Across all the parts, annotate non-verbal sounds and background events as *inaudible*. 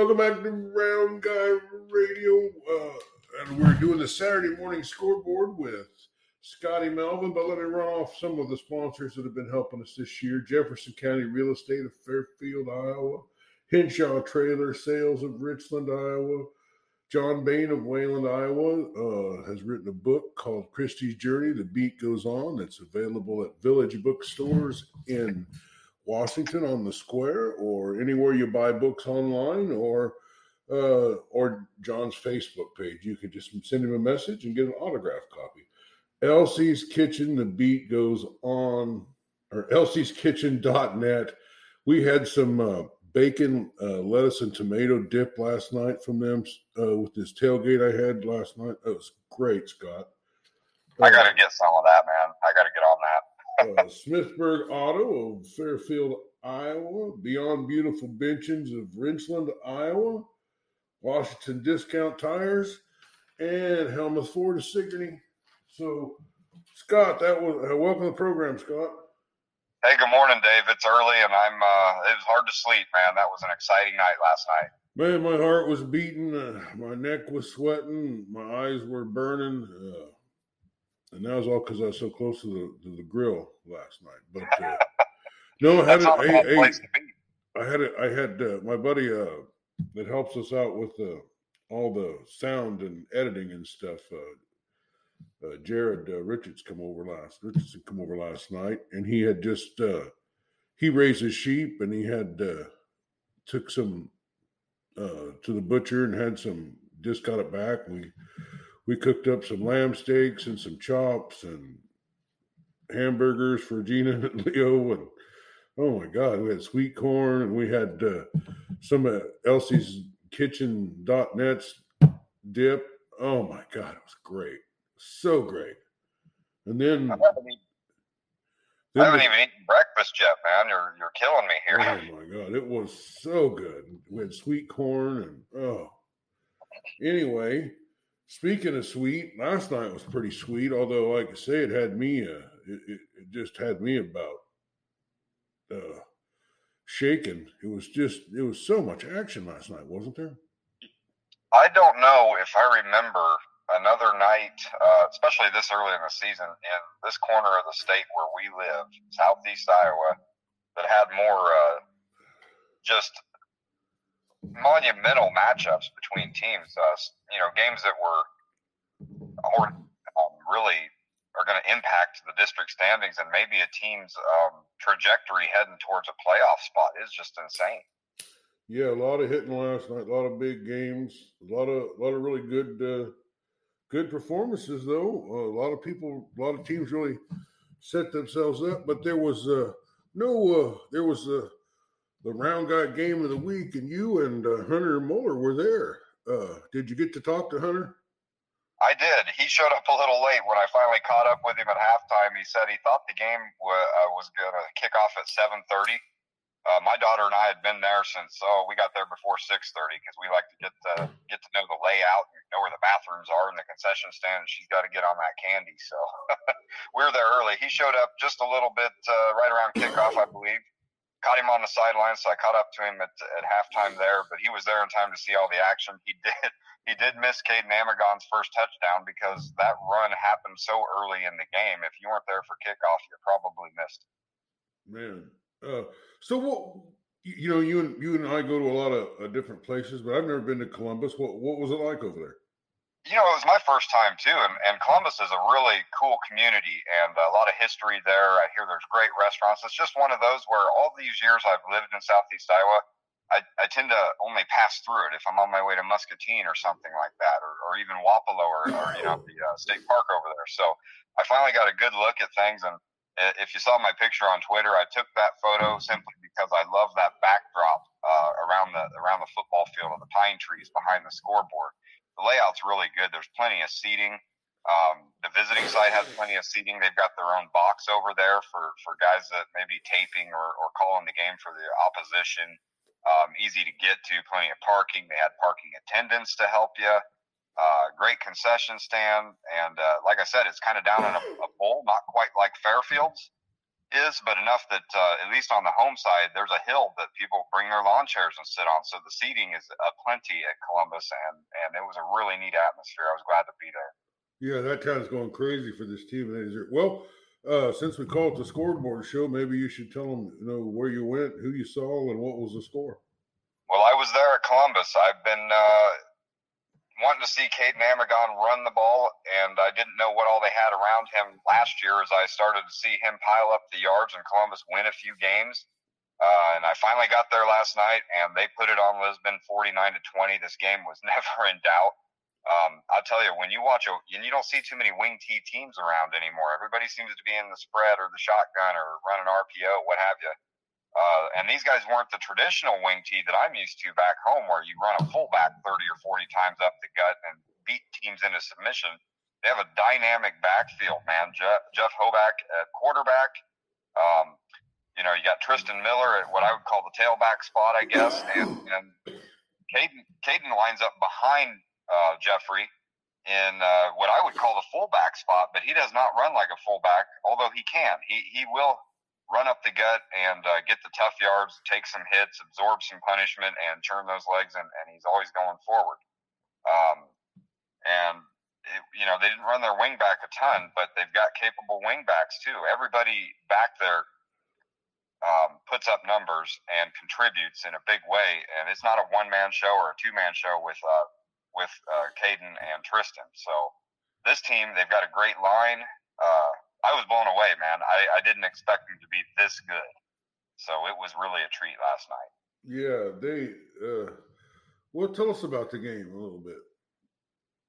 Welcome back to Round Guy Radio. Uh, and we're doing the Saturday morning scoreboard with Scotty Melvin. But let me run off some of the sponsors that have been helping us this year Jefferson County Real Estate of Fairfield, Iowa, Henshaw Trailer Sales of Richland, Iowa. John Bain of Wayland, Iowa, uh, has written a book called Christie's Journey. The Beat Goes On. That's available at Village Bookstores in Washington on the Square or anywhere you buy books online or uh, or John's Facebook page. You could just send him a message and get an autograph copy. Elsie's Kitchen, the beat goes on, or Elsie's Kitchen.net. We had some uh, bacon, uh, lettuce, and tomato dip last night from them uh, with this tailgate I had last night. That was great, Scott. I got to get some of that, man. I got to get uh, Smithburg Auto of Fairfield, Iowa, Beyond Beautiful Benchings of Richland, Iowa, Washington Discount Tires, and Helmuth Ford of Sigourney. So, Scott, that was uh, welcome to the program, Scott. Hey, good morning, Dave. It's early, and I'm. Uh, it was hard to sleep, man. That was an exciting night last night. Man, my heart was beating, uh, my neck was sweating, my eyes were burning. Uh, and that was all because I was so close to the to the grill last night. But uh, *laughs* no, I had a, I had a, I had uh, my buddy uh, that helps us out with uh, all the sound and editing and stuff. Uh, uh, Jared Richards come over last Richardson come over last night, and he had just he raised his sheep and he had took some to the butcher and had some just got it back. We we cooked up some lamb steaks and some chops and hamburgers for Gina *laughs* and Leo. And oh my God, we had sweet corn and we had uh, some of Elsie's kitchen.net's dip. Oh my God, it was great. So great. And then. I haven't, even, I haven't the, even eaten breakfast yet, man. You're, you're killing me here. Oh my God, it was so good. We had sweet corn and oh. Anyway, Speaking of sweet, last night was pretty sweet. Although, like I say, it had me. Uh, it, it, it just had me about uh, shaking. It was just. It was so much action last night, wasn't there? I don't know if I remember another night, uh, especially this early in the season, in this corner of the state where we live, southeast Iowa, that had more uh, just monumental matchups between teams. Uh, you know, games that were or um, really are going to impact the district standings and maybe a team's um, trajectory heading towards a playoff spot is just insane. Yeah, a lot of hitting last night, a lot of big games, a lot of a lot of really good uh, good performances though. Uh, a lot of people, a lot of teams really set themselves up, but there was uh, no uh, there was uh, the round guy game of the week, and you and uh, Hunter Muller were there. Uh, did you get to talk to Hunter? I did. He showed up a little late when I finally caught up with him at halftime. He said he thought the game w- uh, was going to kick off at 7:30. Uh, my daughter and I had been there since oh we got there before 6:30 because we like to get to get to know the layout and know where the bathrooms are and the concession stand. And she's got to get on that candy, so we *laughs* were there early. He showed up just a little bit uh, right around kickoff, I believe caught him on the sidelines, so I caught up to him at, at halftime there. But he was there in time to see all the action. He *laughs* did he did miss Caden Amagon's first touchdown because that run happened so early in the game. If you weren't there for kickoff, you probably missed. Man, uh, so what? You know, you and you and I go to a lot of uh, different places, but I've never been to Columbus. What what was it like over there? You know, it was my first time too, and, and Columbus is a really cool community and a lot of history there. I hear there's great restaurants. It's just one of those where all these years I've lived in Southeast Iowa, I, I tend to only pass through it if I'm on my way to Muscatine or something like that, or, or even Wapello or, or you know the uh, state park over there. So I finally got a good look at things, and if you saw my picture on Twitter, I took that photo simply because I love that backdrop uh, around the around the football field and the pine trees behind the scoreboard the layout's really good. There's plenty of seating. Um, the visiting side has plenty of seating. They've got their own box over there for, for guys that may be taping or, or calling the game for the opposition. Um, easy to get to, plenty of parking. They had parking attendants to help you. Uh, great concession stand. And uh, like I said, it's kind of down in a, a bowl, not quite like Fairfield's, is, but enough that uh, at least on the home side, there's a hill that people bring their lawn chairs and sit on. So the seating is a plenty at Columbus, and and it was a really neat atmosphere. I was glad to be there. Yeah, that town's going crazy for this team. Well, uh, since we call it the scoreboard show, maybe you should tell them you know where you went, who you saw, and what was the score. Well, I was there at Columbus. I've been uh, wanting to see Kayden Amagon run the ball, and I didn't know what all they had around him last year as I started to see him pile up the yards and Columbus win a few games. Uh, and I finally got there last night, and they put it on Lisbon 49 to 20. This game was *laughs* never in doubt. Um, I'll tell you, when you watch a, and you don't see too many wing T teams around anymore. Everybody seems to be in the spread or the shotgun or running RPO, what have you. Uh, and these guys weren't the traditional wing T that I'm used to back home, where you run a fullback 30 or 40 times up the gut and beat teams into submission. They have a dynamic backfield, man. Jeff, Jeff Hoback at quarterback. Um, you know, you got Tristan Miller at what I would call the tailback spot, I guess, and and Kayden Kayden lines up behind uh, Jeffrey in uh, what I would call the fullback spot, but he does not run like a fullback, although he can. He he will run up the gut and uh, get the tough yards, take some hits, absorb some punishment, and turn those legs, and, and he's always going forward. Um, and it, you know they didn't run their wing back a ton, but they've got capable wing backs too. Everybody back there um, puts up numbers and contributes in a big way, and it's not a one man show or a two man show with uh, with uh, Kayden and Tristan. So this team, they've got a great line. Uh, I was blown away, man. I, I didn't expect them to be this good. So it was really a treat last night. Yeah, they. Uh, well, tell us about the game a little bit.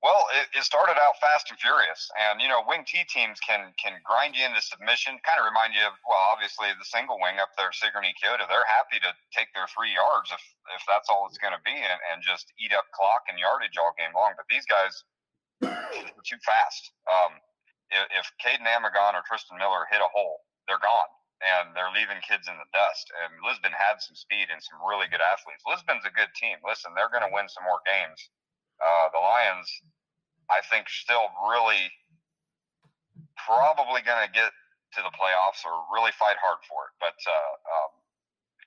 Well, it, it, started out fast and furious, and you know, wing T teams can can grind you into submission. Kind of remind you of well, obviously the single wing up there, Sigourney Keota. They're happy to take their three yards if if that's all it's going to be, and, and just eat up clock and yardage all game long. But these guys *coughs* too fast. Um, if Kayden Amagon or Tristan Miller hit a hole, they're gone and they're leaving kids in the dust. And Lisbon had some speed and some really good athletes. Lisbon's a good team. Listen, they're going to win some more games. Uh, the Lions, I think, still really probably going to get to the playoffs or really fight hard for it. But uh, um,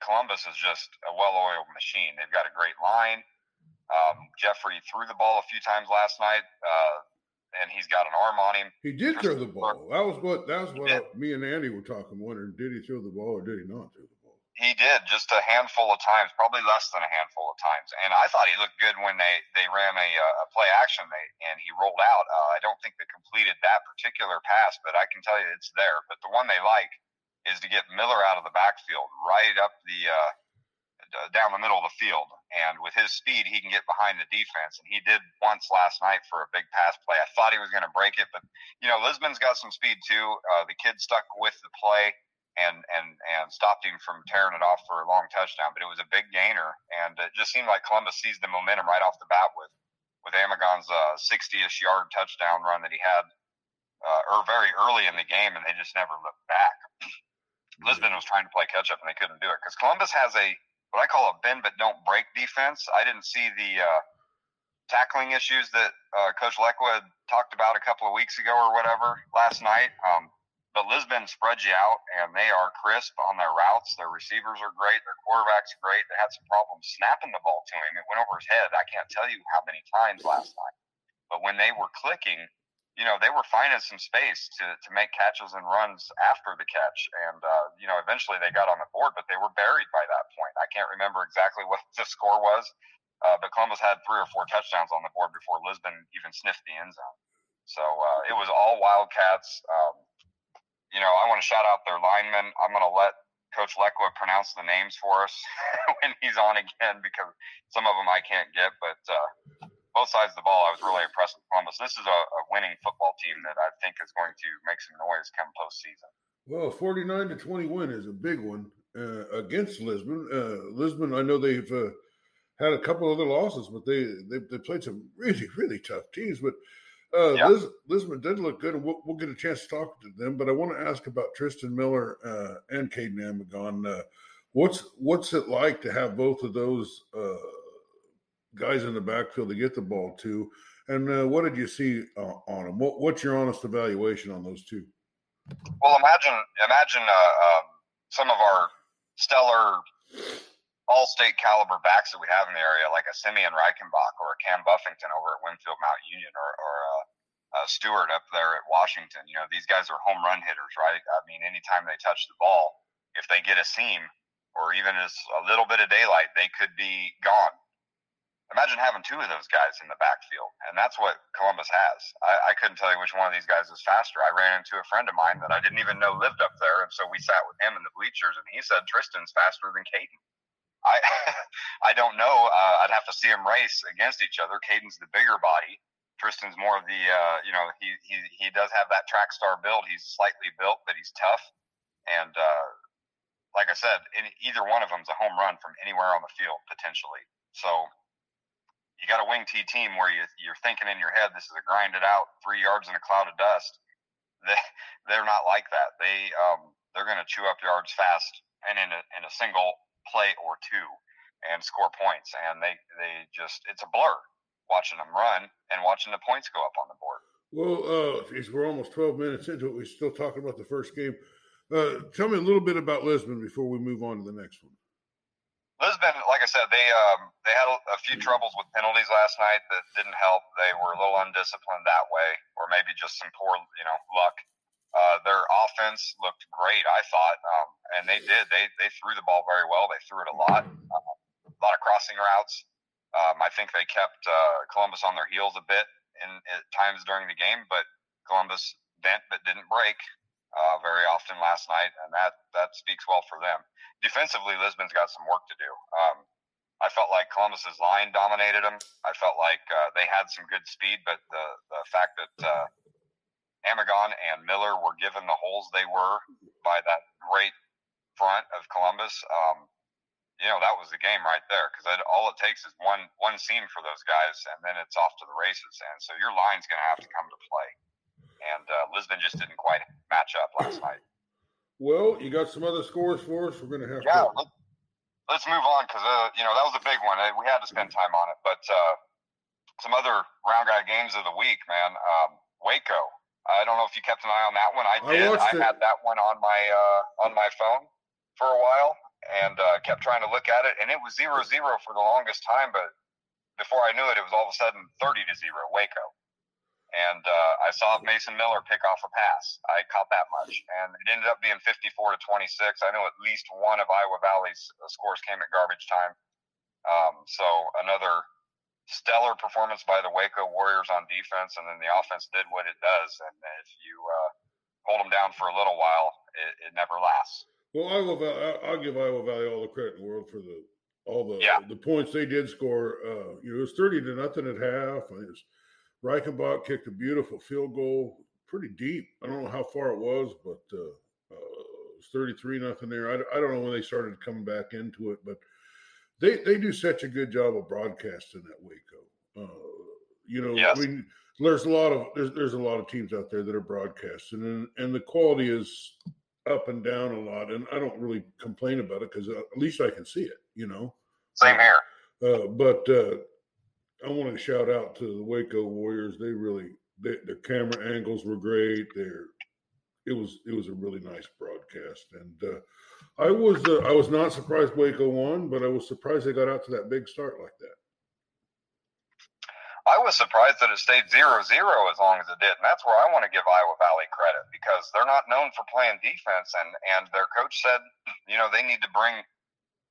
Columbus is just a well-oiled machine. They've got a great line. Um, Jeffrey threw the ball a few times last night. Uh, and he's got an arm on him. He did throw the ball. That was what that was what me and Andy were talking. Wondering, did he throw the ball or did he not throw the ball? He did just a handful of times, probably less than a handful of times. And I thought he looked good when they they ran a, uh, a play action they, and he rolled out. Uh, I don't think they completed that particular pass, but I can tell you it's there. But the one they like is to get Miller out of the backfield, right up the uh, down the middle of the field. And with his speed, he can get behind the defense. And he did once last night for a big pass play. I thought he was going to break it, but you know, Lisbon's got some speed too. Uh, the kid stuck with the play and and and stopped him from tearing it off for a long touchdown. But it was a big gainer, and it just seemed like Columbus seized the momentum right off the bat with with Amagon's uh, 60ish yard touchdown run that he had, uh, or very early in the game, and they just never looked back. *clears throat* Lisbon was trying to play catch up, and they couldn't do it because Columbus has a what I call a bend but don't break defense. I didn't see the uh, tackling issues that uh, Coach Lekwa talked about a couple of weeks ago or whatever last night. Um, but Lisbon spreads you out, and they are crisp on their routes. Their receivers are great. Their quarterback's great. They had some problems snapping the ball to him. It went over his head. I can't tell you how many times last night. But when they were clicking, you know, they were finding some space to, to make catches and runs after the catch. And, uh, you know, eventually they got on the board, but they were buried by that point. I can't remember exactly *laughs* what the score was, uh, but Columbus had three or four touchdowns on the board before Lisbon even sniffed the end zone. So uh, it was all Wildcats. Um, you know, I want to shout out their linemen. I'm going to let Coach Lekwa pronounce the names for us *laughs* when he's on again because some of them I can't get, but uh, both sides of the ball, I was really impressed with Columbus. This is a, a, winning football team that I think is going to make some noise come postseason. Well, 49 to 21 is a big one uh, against Lisbon. Uh, Lisbon, I know they've uh, had a couple other losses, but they, they, they played some really, really tough teams. But uh, yep. Lis- Lisbon did look good, and we'll, we'll, get a chance to talk to them. But I want to ask about Tristan Miller uh, and Kayden Amagon. Uh, what's what's it like to have both of those guys in the backfield to get the ball to. And uh, what did you see uh, on them? What, what's your honest evaluation on those two? Well, imagine imagine uh, um, some of our stellar all-state caliber backs that we have in the area, like a Simeon Reichenbach or a Cam Buffington over at Winfield Mount Union, or, or a, a Stewart up there at Washington. You know, these guys are home run hitters, right? I mean, anytime they touch the ball, if they get a seam or even as a little bit of daylight, they could be gone. Imagine having two of those guys in the backfield, and that's what Columbus has. I, I couldn't tell you which one of these guys is faster. I ran into a friend of mine that I didn't even know lived up there, and so we sat with him in the bleachers, and he said Tristan's faster than Caden. I *laughs* I don't know. Uh, I'd have to see them race against each other. Caden's the bigger body. Tristan's more of the uh, you know he he he does have that track star build. He's slightly built, but he's tough. And uh, like I said, either one of them's a home run from anywhere on the field potentially. So you got a wing T team where you you're thinking in your head this is a grinded out three yards in a cloud of dust. *laughs* They they're not like that. They um, they're going to chew up yards fast and in a in a single play or two and score points. And they, they just, it's a blur watching them run and watching the points go up on the board. Well, uh, we're almost 12 minutes into it. We're still talking about the first game. Uh, tell me a little bit about Lisbon before we move on to the next one. Lisbon, like I said, they um, they had a, few troubles with penalties last night that didn't help. They were a little undisciplined that way, or maybe just some poor, you know, luck. Uh, their offense looked great, I thought, um, and they did. They they threw the ball very well. They threw it a lot, uh, a lot of crossing routes. Um, I think they kept uh, Columbus on their heels a bit in at times during the game, but Columbus bent but didn't break uh, very often last night, and that that speaks well for them. Defensively, Lisbon's got some work to do. Um, I felt like Columbus's line dominated them. I felt like uh, they had some good speed, but the the fact that uh, Amagon and Miller were given the holes they were by that great front of Columbus. Um, you know that was the game right there because all it takes is one one seam for those guys, and then it's off to the races. And so your line's going to have to come to play. And uh, Lisbon just didn't quite match up last night. Well, you got some other scores for us. We're going to have yeah, to. Let, us move on because uh, you know that was a big one. We had to spend time on it, but uh, some other round guy games of the week, man. Um, Waco I don't know if you kept an eye on that one. I did. I, I had that one on my uh, on my phone for a while and uh, kept trying to look at it, and it was zero zero for the longest time. But before I knew it, it was all of a sudden thirty to zero Waco, and uh, I saw Mason Miller pick off a pass. I caught that much, and it ended up being fifty four to twenty six. I know at least one of Iowa Valley's uh, scores came at garbage time. Um, so another stellar performance by the Waco Warriors on defense, and then the offense did what it does. And if you uh, hold them down for a little while, it, it never lasts. Well, Iowa Valley, I'll give Iowa Valley all the credit in the world for the all the yeah. the points they did score. Uh, you know, it was thirty to nothing at half. I think it was Reichenbach kicked a beautiful field goal, pretty deep. I don't know how far it was, but uh, uh, it was thirty-three nothing there. I, I don't know when they started coming back into it, but they they do such a good job of broadcasting that Waco. Uh, you know, yes. I mean, there's a lot of there's there's a lot of teams out there that are broadcasting, and and the quality is up and down a lot. And I don't really complain about it because uh, at least I can see it. You know, same here. Uh, but uh, I want to shout out to the Waco Warriors. They really they, their camera angles were great. Their it was it was a really nice broadcast, and uh, I was uh, I was not surprised Waco won, but I was surprised they got out to that big start like that. I was surprised that it stayed zero zero as long as it did, and that's where I want to give Iowa Valley credit because they're not known for playing defense, and and their coach said, you know, they need to bring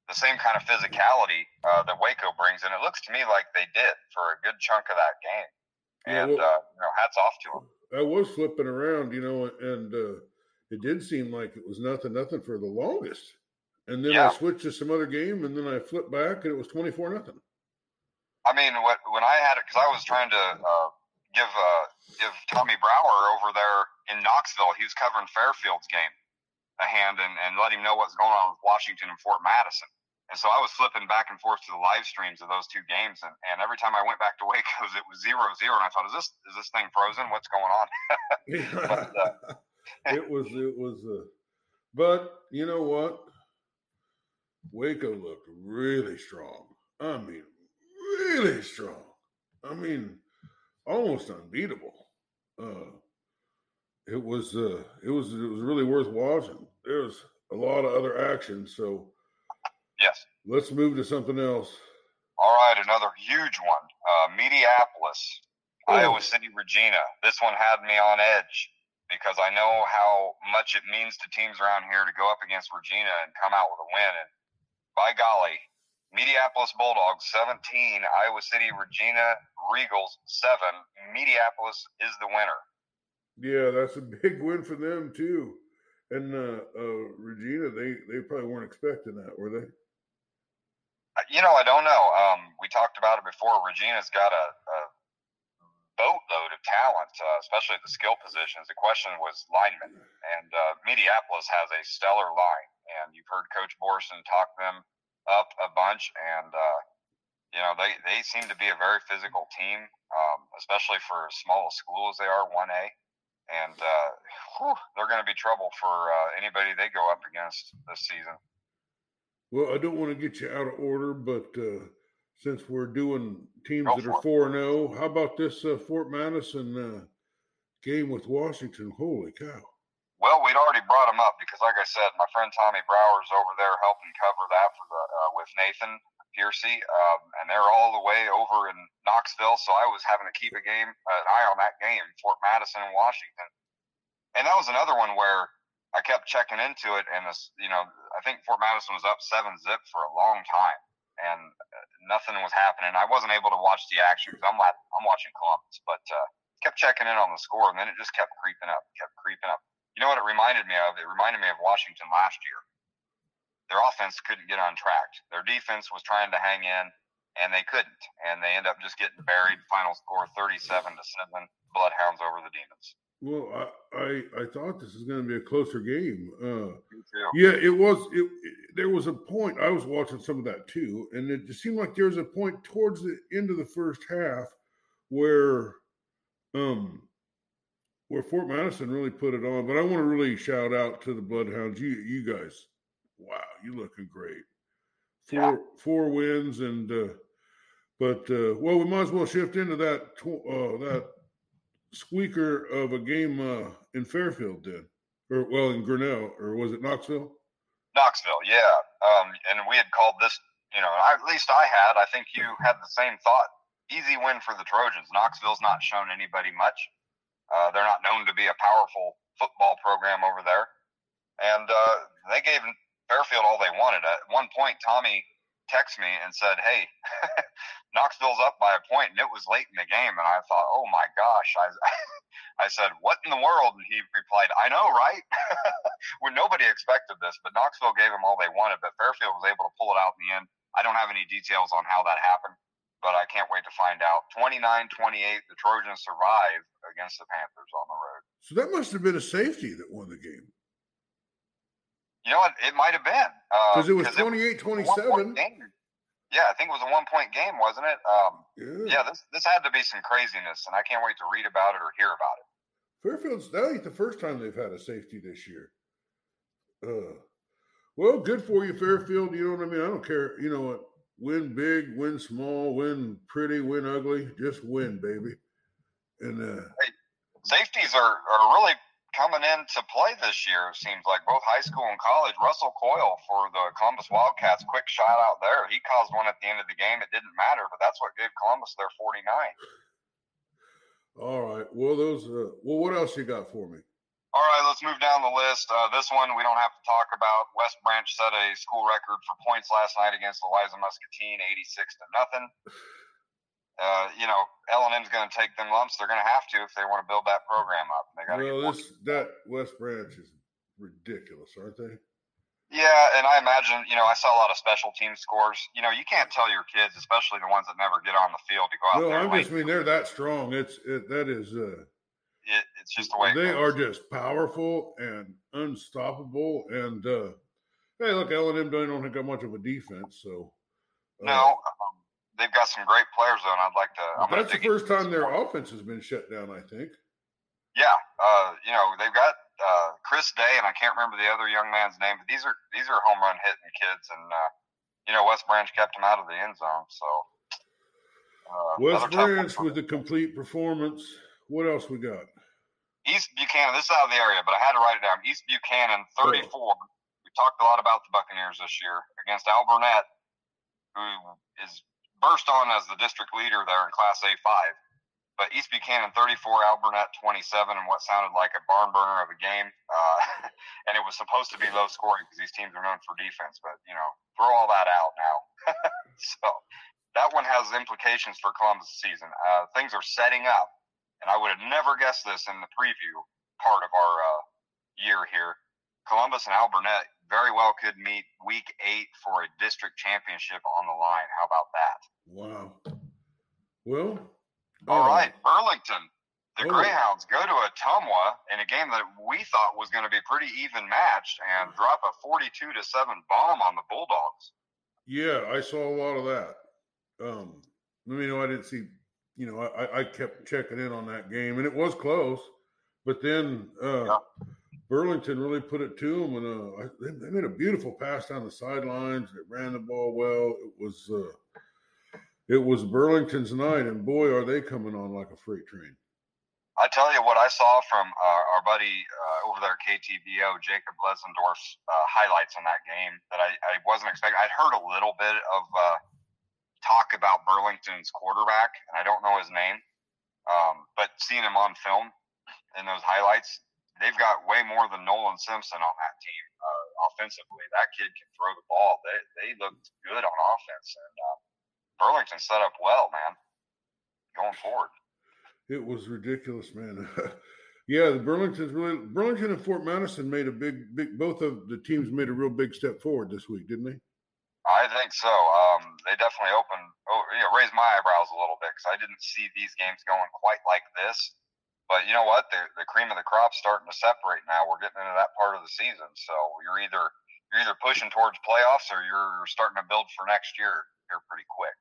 the same kind of physicality uh, that Waco brings, and it looks to me like they did for a good chunk of that game. And yeah, well, uh, you know, hats off to them. I was flipping around, you know, and uh, it did seem like it was nothing, nothing for the longest. And then yeah. I switched to some other game, and then I flipped back, and it was twenty four nothing. I mean, what, when I had it, because I was trying to uh, give uh, give Tommy Brower over there in Knoxville, he was covering Fairfield's game, a hand, and, and let him know what's going on with Washington and Fort Madison. And so I was flipping back and forth to the live streams of those two games, and, and every time I went back to *laughs* Waco's, it was zero zero, and I thought, is this is this thing frozen? What's going on? *laughs* but, uh, *laughs* it was it was uh but you know what waco looked really strong i mean really strong i mean almost unbeatable uh it was uh, it was it was really worth watching. There was a lot of other action, so yes. Let's move to something else. All right, another huge one. Uh, Mediapolis, oh. Iowa City, Regina. This one had me on edge because I know how much it means to teams around here to go up against Regina and come out with a win. And by golly, Mediapolis Bulldogs 17, Iowa City, Regina Regals 7. Mediapolis is the winner. Yeah, that's a big win for them too. And uh, uh, Regina, they they probably weren't expecting that, were they? Uh, you know, I don't know. Um, we talked about it before. Regina's got a, a boatload of talent, uh, especially at the skill positions. The question was linemen, and uh, has a stellar line. And you've heard Coach Borson talk them up a bunch, and uh, you know they they seem to be a very physical team, um, especially for as small a school as they are, one A and uh, whew, they're going to be trouble for uh, anybody they go up against this season. Well, I don't want to get you out of order, but uh, since we're doing teams go that are four and zero, oh, how about this uh, Fort Madison uh, game with Washington? Holy cow! Well, we'd already brought them up because, like I said, my friend Tommy Brower's over there helping cover that for the uh, with Nathan Piercy, um, and they're all the way over in Knoxville. So I was having to keep a game, an eye on that game, Fort Madison and Washington. And that was another one where I kept checking into it, and this, you know, I think Fort Madison was up seven zip for a long time, and uh, nothing was happening. I wasn't able to watch the action because I'm I'm watching Columbus, but uh, kept checking in on the score, and then it just kept creeping up, kept creeping up. You know what it reminded me of? It reminded me of Washington last year their offense couldn't get on track. Their defense was trying to hang in, and they couldn't. And they end up just getting buried. Final score 37 to 7. Bloodhounds over the Demons. Well, I, I, I thought this was going to be a closer game. Uh, yeah, it was. It, it, there was a point. I was watching some of that too, and it just seemed like there was a point towards the end of the first half where, um, where Fort Madison really put it on. But I want to really shout out to the Bloodhounds. You you guys wow, you looking great. Four yeah. four wins and uh, but uh, well, we might as well shift into that uh, that squeaker of a game uh, in Fairfield then, or well in Grinnell, or was it Knoxville? Knoxville, yeah. Um, and we had called this, you know, at least I had. I think you had the same thought. Easy win for the Trojans. Knoxville's not shown anybody much. Uh, they're not known to be a powerful football program over there, and uh, they gave Fairfield all they wanted. At one point, Tommy texted me and said, "Hey, *laughs* Knoxville's up by a point, and it was late in the game." And I thought, "Oh my gosh!" I, *laughs* I said, "What in the world?" And he replied, "I know, right?" *laughs* when nobody expected this, but Knoxville gave them all they wanted, but Fairfield was able to pull it out in the end. I don't have any details on how that happened, but I can't wait to find out. 29-28, the Trojans survive against the Panthers on the road. So that must have been a safety that won the game. You know what? It might have been. Because uh, it was 28 27. Yeah, I think it was a one point game, wasn't it? Um, yeah. yeah, this this had to be some craziness, and I can't wait to read about it or hear about it. Fairfield's that ain't the first time they've had a safety this year. Uh, well, good for you, Fairfield. You know what I mean? I don't care. You know what? Win big, win small, win pretty, win ugly. Just win, baby. And uh, hey, safeties are, are really coming into play this year, it seems like both high school and college. Russell Coyle for the Columbus Wildcats, quick shot out there. He caused one at the end of the game. It didn't matter, but that's what gave Columbus their 49. All right. Well, those. Uh, well, what else you got for me? All right, let's move down the list. Uh, this one we don't have to talk about. West Branch set a school record for points last night against Louisa Muscatine, 86 to nothing uh, you know, L and M's going to take them lumps. They're going to have to if they want to build that program up. They got well, this that West Branch is ridiculous, aren't they? Yeah, and I imagine, you know, I saw a lot of special team scores. You know, you can't tell your kids, especially the ones that never get on the field, to go out no, there. No, I just mean they're that strong. It's it, that is. Uh, it, it's just the way they are just powerful and unstoppable. And uh, hey, look, L and M don't have much of a defense, so. Uh, no, um, they've got some great players though, and I'd like to. I'm That's the first time their offense has been shut down. I think. Yeah, uh, you know they've got uh, Chris Day, and I can't remember the other young man's name, but these are these are home run hitting kids, and uh, you know West Branch kept them out of the end zone. So uh, West Branch with a complete performance. What else we got? East Buchanan. This is out of the area, but I had to write it down. East Buchanan, 34. Oh. We talked a lot about the Buccaneers this year against Alburnett, who is burst on as the district leader there in Class A five. But East Buchanan 34, Alburnett 27, and what sounded like a barn burner of a game. Uh, *laughs* and it was supposed to be low scoring because these teams are known for defense. But you know, throw all that out now. *laughs* so that one has implications for Columbus season. Uh, things are setting up and I would have never guessed this in the preview part of our uh, year here. Columbus and Alburnett very well could meet week eight for a district championship on the line. How about that? Wow. Well, all uh, right, Burlington. The oh. Greyhounds go to Ottumwa in a game that we thought was going to be pretty even matched and *sighs* drop a 42 to 7 bomb on the Bulldogs. Yeah, I saw a lot of that. Um, let me know I didn't see you know, I, I kept checking in on that game, and it was close. But then uh, yeah. Burlington really put it to them, and uh, they, made a beautiful pass down the sidelines. They ran the ball well. It was uh, it was Burlington's night, and boy, are they coming on like a freight train. I tell you what I saw from uh, our buddy uh, over there, KTVO, Jacob Lesendorf's uh, highlights on that game that I, I wasn't expecting. I'd heard a little bit of uh, talk about Burlington's quarterback, and I don't know his name, um, but seeing him on film in those highlights, they've got way more than Nolan Simpson on that team uh, offensively. That kid can throw the ball. They they looked good on offense, and uh, Burlington set up well, man, going forward. It was ridiculous, man. *laughs* yeah, the Burlington's really Burlington and Fort Madison made a big, big. Both of the teams made a real big step forward this week, didn't they? I think so. Um, they definitely opened, oh, you know, raised my eyebrows a little bit because I didn't see these games going quite like this. But you know what? The, the cream of the crop's starting to separate now. We're getting into that part of the season, so you're either you're either pushing towards playoffs or you're starting to build for next year here pretty quick.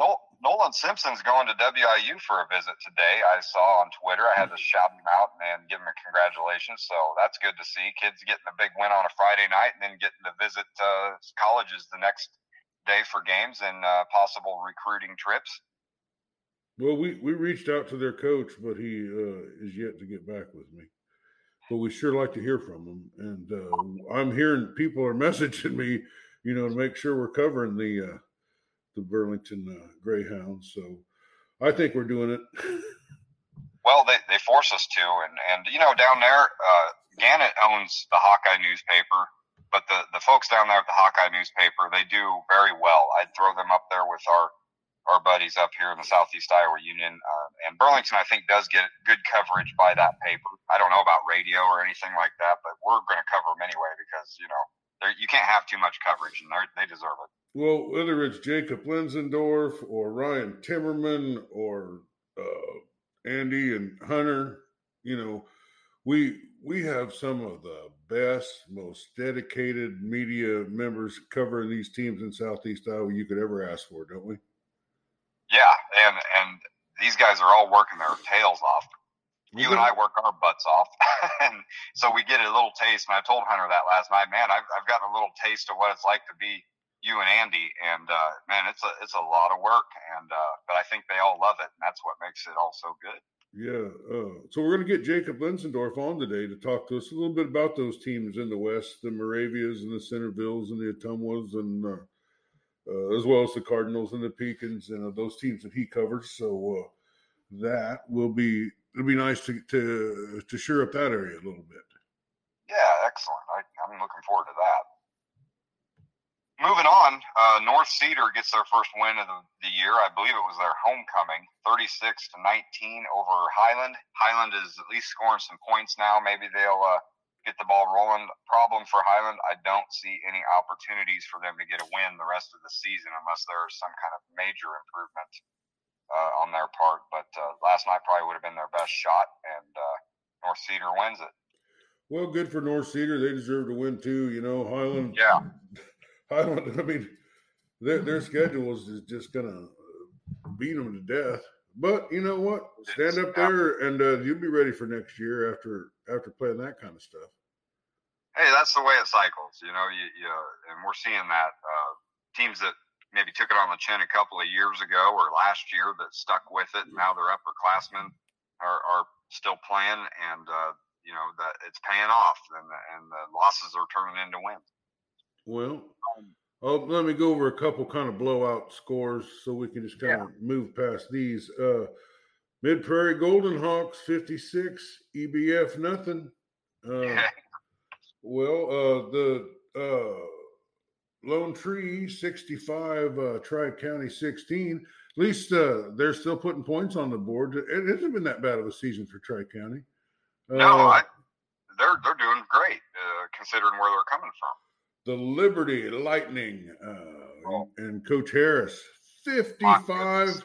Well, Nolan Simpson's going to WIU for a visit today. I saw on Twitter. I had to shout him out and give him a congratulations. So that's good to see. Kids getting a big win on a Friday night and then getting to visit uh, colleges the next day for games and uh, possible recruiting trips. Well, we, we reached out to their coach, but he uh, is yet to get back with me. But we sure like to hear from him. And uh, I'm hearing people are *laughs* messaging me, you know, to make sure we're covering the uh, the Burlington uh, Greyhounds. So I think we're doing it. well, they, they force us to, and and you know down there, uh, Gannett owns the Hawkeye newspaper, but the the folks down there at the Hawkeye newspaper they do very well. I'd throw them up there with our our buddies up here in the Southeast Iowa Union. Uh, and Burlington, I think, does get good coverage by that paper. I don't know about radio or anything like that, but we're going to cover them anyway because, you know, you can't have too much coverage, and they deserve it. Well, whether it's Jacob Linsendorf or Ryan Timmerman or uh, Andy and Hunter, you know, we we have some of the best, most dedicated media members covering these teams in Southeast Iowa you could ever ask for, don't we? Yeah, and and these guys are all working their tails off you and I work our butts off, *laughs* and so we get a little taste. And I told Hunter that last night. Man, I've I've gotten a little taste of what it's like to be you and Andy, and uh, man, it's a it's a lot of work, and uh, but I think they all love it, and that's what makes it all so good. Yeah. Uh, so we're going to get Jacob Linsendorf on today to talk to us a little bit about those teams in the West, the Moravias and the Centervilles and the Ottumwas, and uh, uh, as well as the Cardinals and the Pekins and uh, those teams that he covers. So that will be it'll be nice to to to shore up that area a little bit. Yeah, excellent. I, am looking forward to that. Moving on, uh, North Cedar gets their first win of the, the, year. I believe it was their homecoming, 36 to 19 over Highland. Highland is at least scoring some points now. Maybe they'll uh, get the ball rolling. Problem for Highland, I don't see any opportunities for them to get a win the rest of the season unless there's some kind of major improvement uh, on their part. But uh, last night probably would have been their best shot, and uh, North Cedar wins it. Well, good for North Cedar. They deserve to win too. You know, Highland. Yeah. *laughs* Highland. I mean, their their schedule is just gonna beat them to death. But you know what? Stand up there, and uh, you'll be ready for next year after after playing that kind of stuff. Hey, that's the way it cycles. You know, you, you and we're seeing that uh, teams that maybe took it on the chin a couple of years ago or last year that stuck with it. And now they're upperclassmen. are, are still playing, and uh, you know that it's paying off, and and the losses are turning into wins. Well, oh, let me go over a couple kind of blowout scores so we can just kind yeah. of move past these. Uh, Mid Prairie Golden Hawks 56, EBF nothing. Uh, *laughs* well, uh, the uh, Lone Tree 65, uh, Tri County 16. At least uh, they're still putting points on the board. It hasn't been that bad of a season for Tri County. Uh, no, I, they're they're doing great uh, considering where they're coming from. The Liberty Lightning uh, oh. and Coach Harris 55,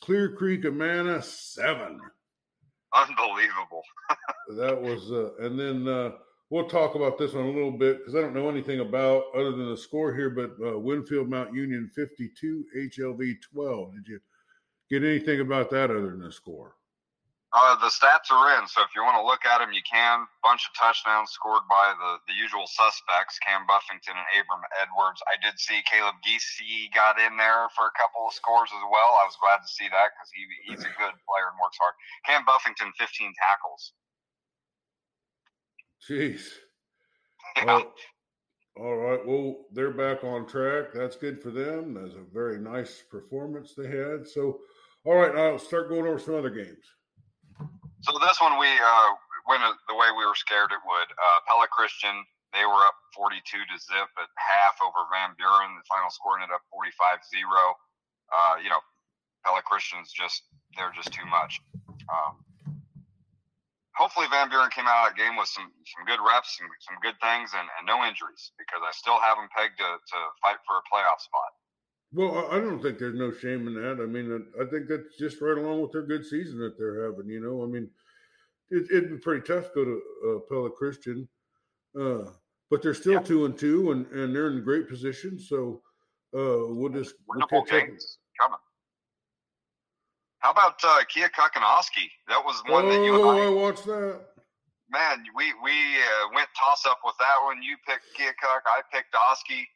Clear Creek Amana 7. Unbelievable. *laughs* that was, uh, and then uh, we'll talk about this one a little bit because I don't know anything about other than the score here, but uh, Winfield Mount Union 52, HLV 12. Did you get anything about that other than the score? Uh, the stats are in, so if you want to look at them, you can. Bunch of touchdowns scored by the, the usual suspects, Cam Buffington and Abram Edwards. I did see Caleb Geesey got in there for a couple of scores as well. I was glad to see that because he, he's a good player and works hard. Cam Buffington, 15 tackles. Jeez. *laughs* Yeah. Well, all right. Well, they're back on track. That's good for them. That's a very nice performance they had. So, all right, I'll start going over some other games. So this one we uh, went the way we were scared it would. Uh, Pella Christian they were up 42 to zip at half over Van Buren. The final score ended up 45-0. Uh, you know, Pella Christian's just they're just too much. Um, hopefully Van Buren came out of that game with some some good reps, some some good things, and, and no injuries because I still have them pegged to to fight for a playoff spot. Well, I don't think there's no shame in that. I mean, I think that's just right along with their good season that they're having. You know, I mean, it, would be pretty tough to go to uh, Pella Christian, uh, but they're still yeah. two and two, and, and they're in great position. So uh, we'll just we'll catch games up. coming. How about uh, and Oski? That was one oh, that you. Oh, I, I watched that. Man, we we uh, went toss up with that one. You picked Keokuk, I picked Oski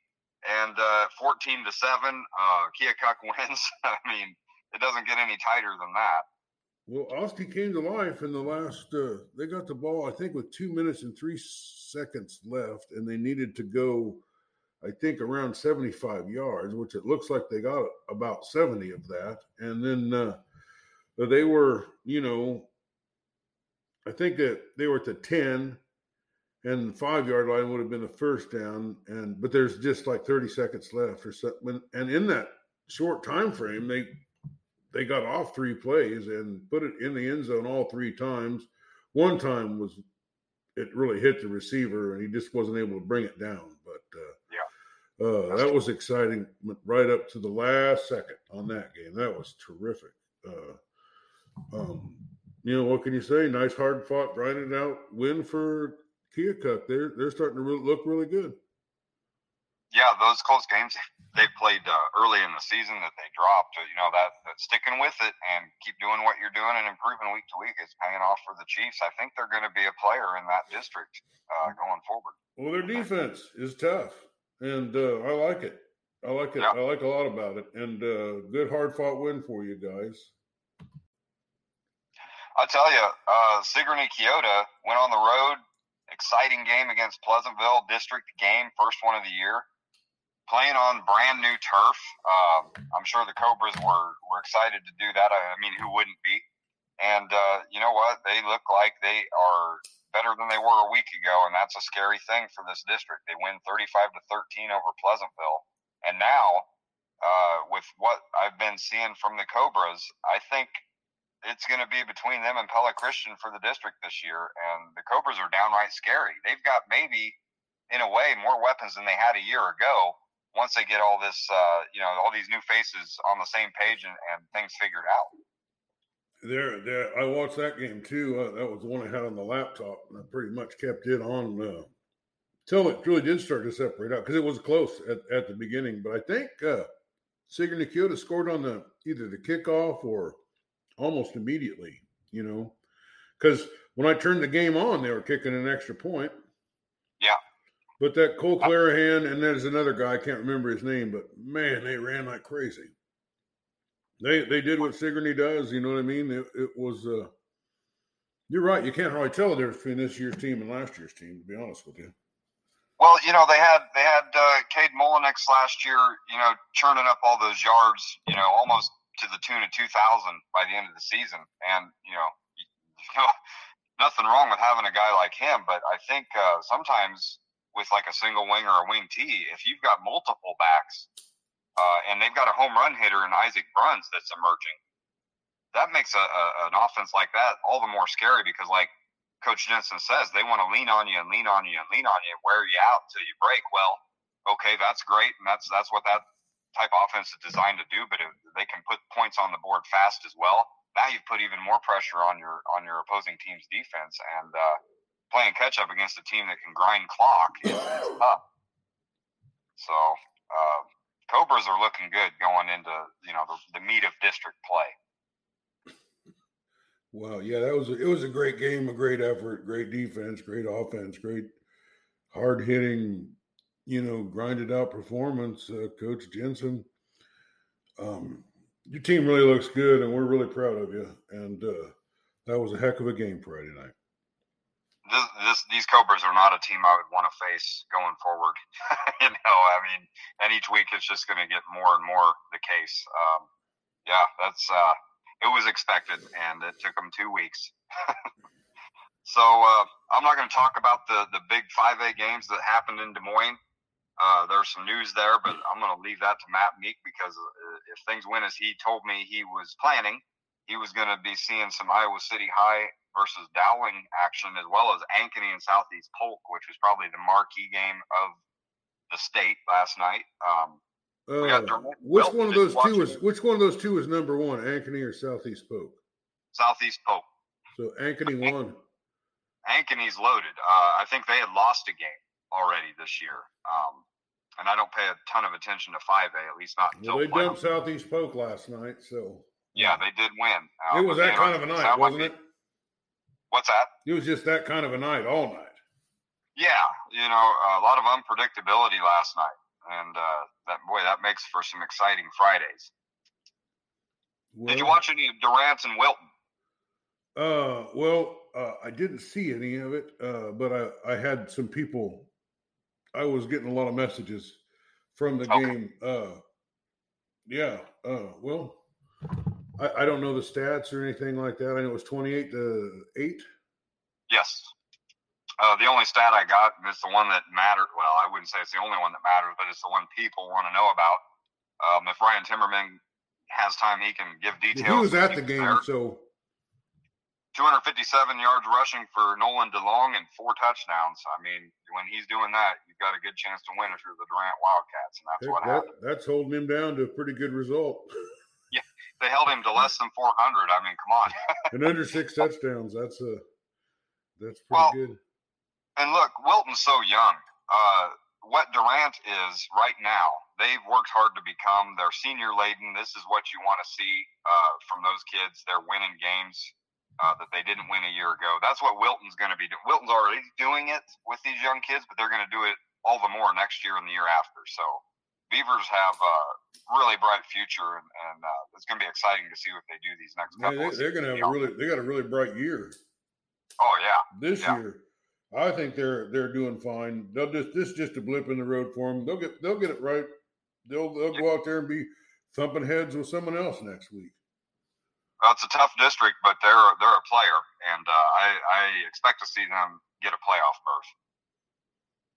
and uh, 14 to 7 uh, keokuk *laughs* wins. I mean it doesn't get any tighter than that. Well oski came to life in the last uh, they got the ball i think with two minutes and three seconds left and they needed to go i think around 75 yards which it looks like they got about 70 of that. And then uh, they were you know i think that they were at the 10 and five yard line would have been the first down. And but there's just like 30 seconds left or something. And in that short time frame, they they got off three plays and put it in the end zone all three times. One time was it really hit the receiver and he just wasn't able to bring it down. But uh, yeah, uh, that was exciting right up to the last second on that game. That was terrific. Uh, um, you know what can you say? Nice hard fought, grinded out win for Keokuk, they're they're starting to re- look really good. Yeah, those close games *laughs* they played uh, early in the season that they dropped. You know that, that sticking with it and keep doing what you're doing and improving week to week is paying off for the Chiefs. I think they're going to be a player in that district uh, going forward. Well, their defense is tough, and uh, I like it. I like it. Yeah. I like a lot about it, and uh, good hard fought win for you guys. I tell you, uh, Sigourney Keota went on the road exciting game against Pleasantville district game, first one of the year. Playing on brand new turf. Um, I'm sure the Cobras were, were excited to do that. I, I mean, who wouldn't be? And uh, you know what? They look like they are better than they were a week ago, and that's a scary thing for this district. They win 35 to 13 over Pleasantville, and now uh, with what I've been seeing from the Cobras, I think it's going to be between them and Pella Christian for the district this year. And the Cobras are downright scary. They've got maybe, in a way, more weapons than they had a year ago. Once they get all this, uh, you know, all these new faces on the same page and, and things figured out. There, there. I watched that game too. Uh, that was the one I had on the laptop, and I pretty much kept it on uh, till it really did start to separate out because it was close at, at the beginning. But I think uh, Keota scored on the either the kickoff or almost immediately, you know, because when I turned the game on, they were kicking an extra point. Yeah. But that Cole Clarahan and there's another guy I can't remember his name, but man, they ran like crazy. They they did what Sigourney does. You know what I mean? It, it was uh, You're right. You can't really tell the difference between this year's team and last year's team, to be honest with you. Well, you know they had they had uh, Cade Mullinix last year, you know, churning up all those yards, you know, almost to the tune of two thousand by the end of the season, and you know, *laughs* you know, nothing wrong with having a guy like him, but I think uh, sometimes with like a single wing or a wing T, if you've got multiple backs uh, and they've got a home run hitter in Isaac Bruns that's emerging, that makes a, a, an offense like that all the more scary because, like Coach Jensen says, they want to lean on you and lean on you and lean on you and wear you out until you break. Well, okay, that's great, and that's that's what that type of offense is designed to do. But they can put points on the board fast as well, now you've put even more pressure on your on your opposing team's defense and. Uh, playing catch up against a team that can grind clock is, tough. So uh, Cobras are looking good going into you know the, the meat of district play. Wow, yeah, that was a, it was a great game, a great effort, great defense, great offense, great hard hitting, you know, grinded out performance. Uh, Coach Jensen, um, your team really looks good, and we're really proud of you. And uh, that was a heck of a game Friday night this, this, these Cobras are not a team I would want to face going forward. *laughs* you know, I mean, and each week it's just going to get more and more the case. Um, yeah, that's uh, it was expected, and it took them two weeks. *laughs* so uh, I'm not going to talk about the the big 5A games that happened in Des Moines. Uh, there's some news there, but I'm going to leave that to Matt Meek because uh, if things went as he told me he was planning, he was going to be seeing some Iowa City High versus Dowling action, as well as Ankeny and Southeast Polk, which was probably the marquee game of the state last night. Um, uh, which one of those two is which one of those two is number one, Ankeny or Southeast Polk? Southeast Polk. So Ankeny won. Ankeny's loaded. Uh, I think they had lost a game already this year. Um, and I don't pay a ton of attention to 5A, at least not until well, they dumped Southeast Polk last night. So yeah, they did win. Uh, it was that kind of a night, wasn't it? What's that? It was just that kind of a night all night. Yeah, you know, a lot of unpredictability last night, and uh, that boy, that makes for some exciting Fridays. Well, Did you watch any of Durant and Wilton? Uh, well, uh, I didn't see any of it, uh, but I, I had some people. I was getting a lot of messages from the okay. game. Uh, yeah. Uh, well, I, I, don't know the stats or anything like that. I know it was 28 to 8. Yes. Uh, the only stat I got is the one that mattered. Well, I wouldn't say it's the only one that matters, but it's the one people want to know about. Um, if Ryan Timmerman has time, he can give details. He was at the game, there. so 257 yards rushing for Nolan DeLong and four touchdowns. I mean, when he's doing that, you've got a good chance to win if you're the Durant Wildcats, and that's what that, happened. That's holding him down to a pretty good result. *laughs* Yeah, they held him to less than 400. I mean, come on. *laughs* and under six touchdowns. That's a that's pretty well, good. And look, Wilton's so young. Uh, what Durant is right now, they've worked hard to become. They're senior laden. This is what you want to see uh, from those kids. They're winning games uh, that they didn't win a year ago. That's what Wilton's going to be doing. Wilton's already doing it with these young kids, but they're going to do it all the more next year and the year after. So Beavers have a really bright future, and, and uh, it's going to be exciting to see what they do these next couple. Yeah, they, are going to have a really they got a really bright year. Oh yeah, this yeah. year, I think they're they're doing fine. They'll just this is just a blip in the road for them. They'll get they'll get it right. They'll they'll go out there and be thumping heads with someone else next week. Well, it's a tough district, but they're they're a player, and uh, I I expect to see them get a playoff berth.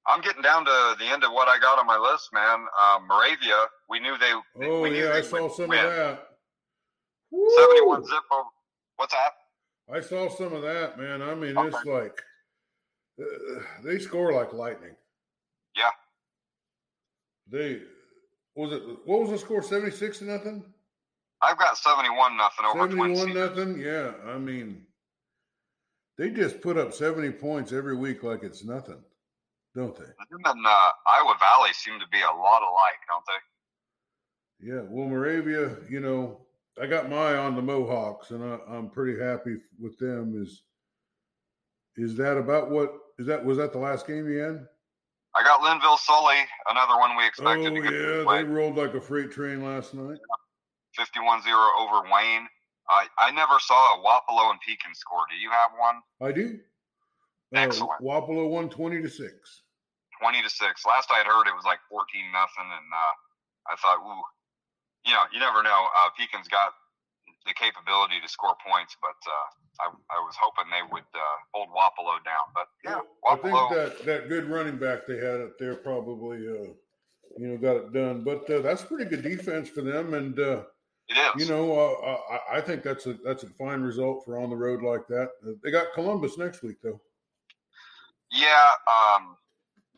I'm getting down to the end of what I got on my list, man. Um, Moravia, we knew they. Oh we yeah, I saw some win. of that. Woo! Seventy-one zip. Over, what's that? I saw some of that, man. I mean, okay. it's like uh, they score like lightning. Yeah. They was it? What was the score? Seventy-six to nothing. I've got seventy-one nothing over Seventy-one nothing. Yeah, I mean, they just put up seventy points every week like it's nothing don't they? Them and uh, Iowa Valley seem to be a lot alike, don't they? Yeah. Well, Moravia, you know, I got my eye on the Mohawks, and I, am pretty happy with them. Is is that about what is that? Was that the last game you had? I got Lynnville Sully, another one we expected oh, to get. yeah, they rolled like a freight train last night. 51-0 over Wayne. I I never saw a Wapello and Pekin score. Do you have one? I do. Uh, Excellent. Wapello won twenty to six. Twenty to six. Last I had heard, it was like fourteen nothing, and uh, I thought, ooh, you know, you never know. Uh, Pekin's got the capability to score points, but uh, I I was hoping they would uh, hold Wapello down. But yeah, I think that that good running back they had up there probably uh, you know got it done. But uh, that's pretty good defense for them, and uh. You know uh, I, I think that's a that's a fine result for on the road like that. Uh, They got Columbus next week though. Yeah, um,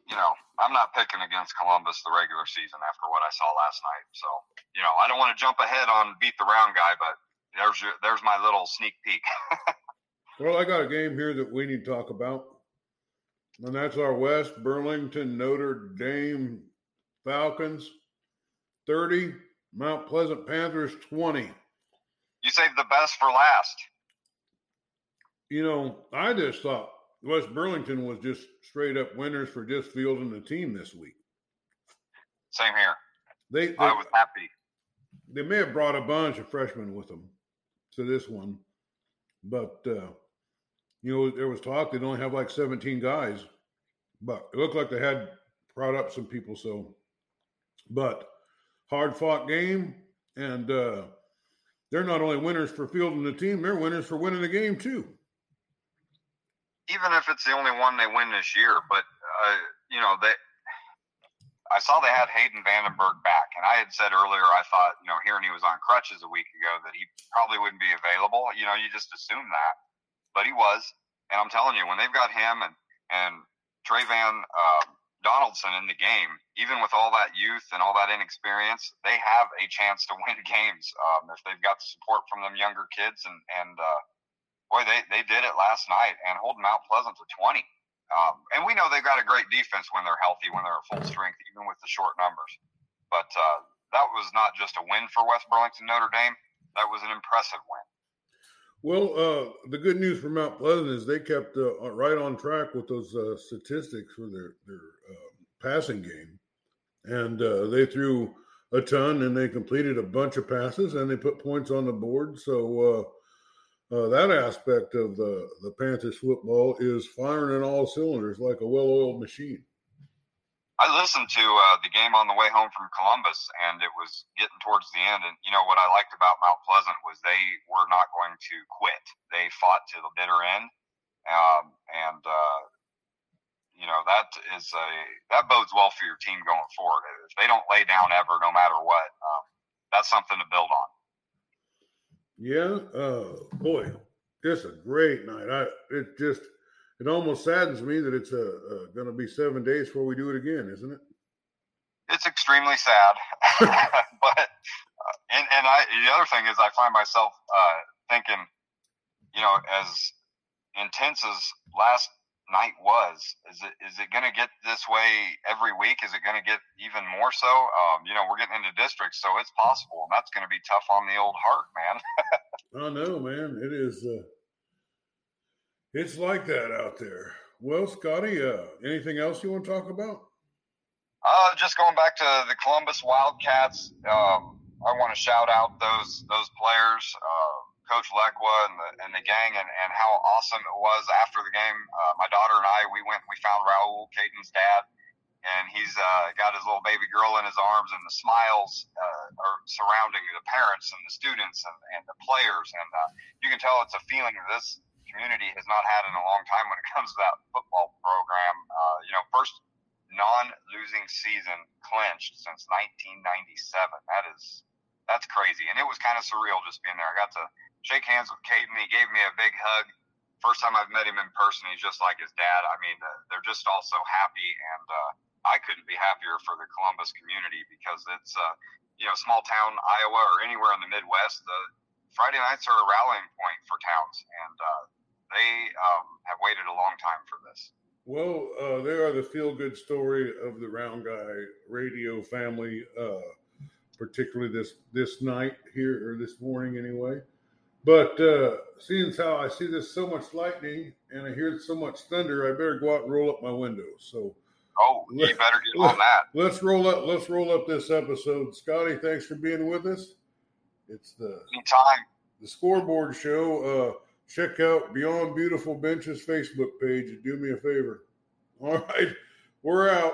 you know, I'm not picking against Columbus the regular season after what I saw last night. So, you know, I don't want to jump ahead on beat the round guy, but there's your, there's my little sneak peek. *laughs* Well, I got a game here that we need to talk about, and that's our West Burlington Notre Dame Falcons thirty, Mount Pleasant Panthers twenty. You saved the best for last. You know, I just thought West Burlington was just straight up winners for just fielding the team this week. Same here. They they, I was happy. they may have brought a bunch of freshmen with them to this one, but uh, you know there was talk they'd only have like 17 guys, but it looked like they had brought up some people. So, but hard fought game, and uh, they're not only winners for fielding the team, they're winners for winning the game too. Even if it's the only one they win this year, but uh, you know they. I saw they had Hayden Vandenberg back, and I had said earlier I thought, you know, hearing he was on crutches a week ago, that he probably wouldn't be available. You know, you just assume that, but he was. And I'm telling you, when they've got him and and Trayvan uh, Donaldson in the game, even with all that youth and all that inexperience, they have a chance to win *laughs* games um, if they've got support from them younger kids. And and uh, boy, they they did it last night and holding Mount Pleasant to 20. Um, and we know they've got a great defense when they're healthy, when they're at full strength, even with the short numbers. But uh, that was not just a win for West Burlington Notre Dame. That was an impressive win. Well, uh, the good news for Mount Pleasant is they kept uh, right on track with those uh, statistics for their their uh, passing game, and uh, they threw a ton and they completed a bunch of passes and they put points on the board. So uh, uh, that aspect of the the Panthers football is firing in all cylinders like a well-oiled machine. I listened to uh, the game on the way home from Columbus, and it was getting towards the end. And you know what I liked about Mount Pleasant was they were not going to quit. They fought to the bitter end, um, and uh, you know that is a that bodes well for your team going forward. If they don't lay down ever, no matter what, um, that's something to build on. Yeah, uh, boy, just a great night. I it just it almost saddens me that it's uh, uh, going to be seven days before we do it again, isn't it? It's extremely sad, *laughs* but uh, and and I the other thing is I find myself uh, thinking, you know, as intense as last night was, is it is it going to get this way every week? Is it going to get even more so? Um, you know, we're getting into districts, so it's possible, and that's going to be tough on the old heart, man. *laughs* I know, man. It is. Uh, it's like that out there. Well, Scotty, uh, anything else you want to talk about? Uh, just going back to the Columbus Wildcats, um, I want to shout out those those players, uh, Coach Lequa and the and the gang, and, and how awesome it was after the game. Uh, my daughter and I, we went, we found Raul, Caden's dad, and he's uh, got his little baby girl in his arms, and the smiles uh, are surrounding the parents and the students and, and the players, and uh, you can tell it's a feeling this community has not had in a long time when it comes to that football program. Uh, you know, first non-losing season clinched since 1997. That is that's crazy, and it was kind of surreal just being there. I got to shake hands with Caden. He gave me a big hug. First time I've met him in person, he's just like his dad. I mean, they're just all so happy, and uh, I couldn't be happier for the Columbus community because it's uh, you know small town Iowa or anywhere in the Midwest. The Friday nights are a rallying point for towns, and uh, they um, have waited a long time for this. Well, uh, they are the feel good story of the Round Guy radio family, uh, particularly this this night here or this morning anyway. But uh, seeing as how I see this so much lightning and I hear so much thunder, I better go out and roll up my windows. So Oh, you better get on that. let's roll up. Let's roll up this episode. Scotty, thanks for being with us. It's the Anytime. the scoreboard show. Uh, check out Beyond Beautiful Benches Facebook page and do me a favor. All right, we're out.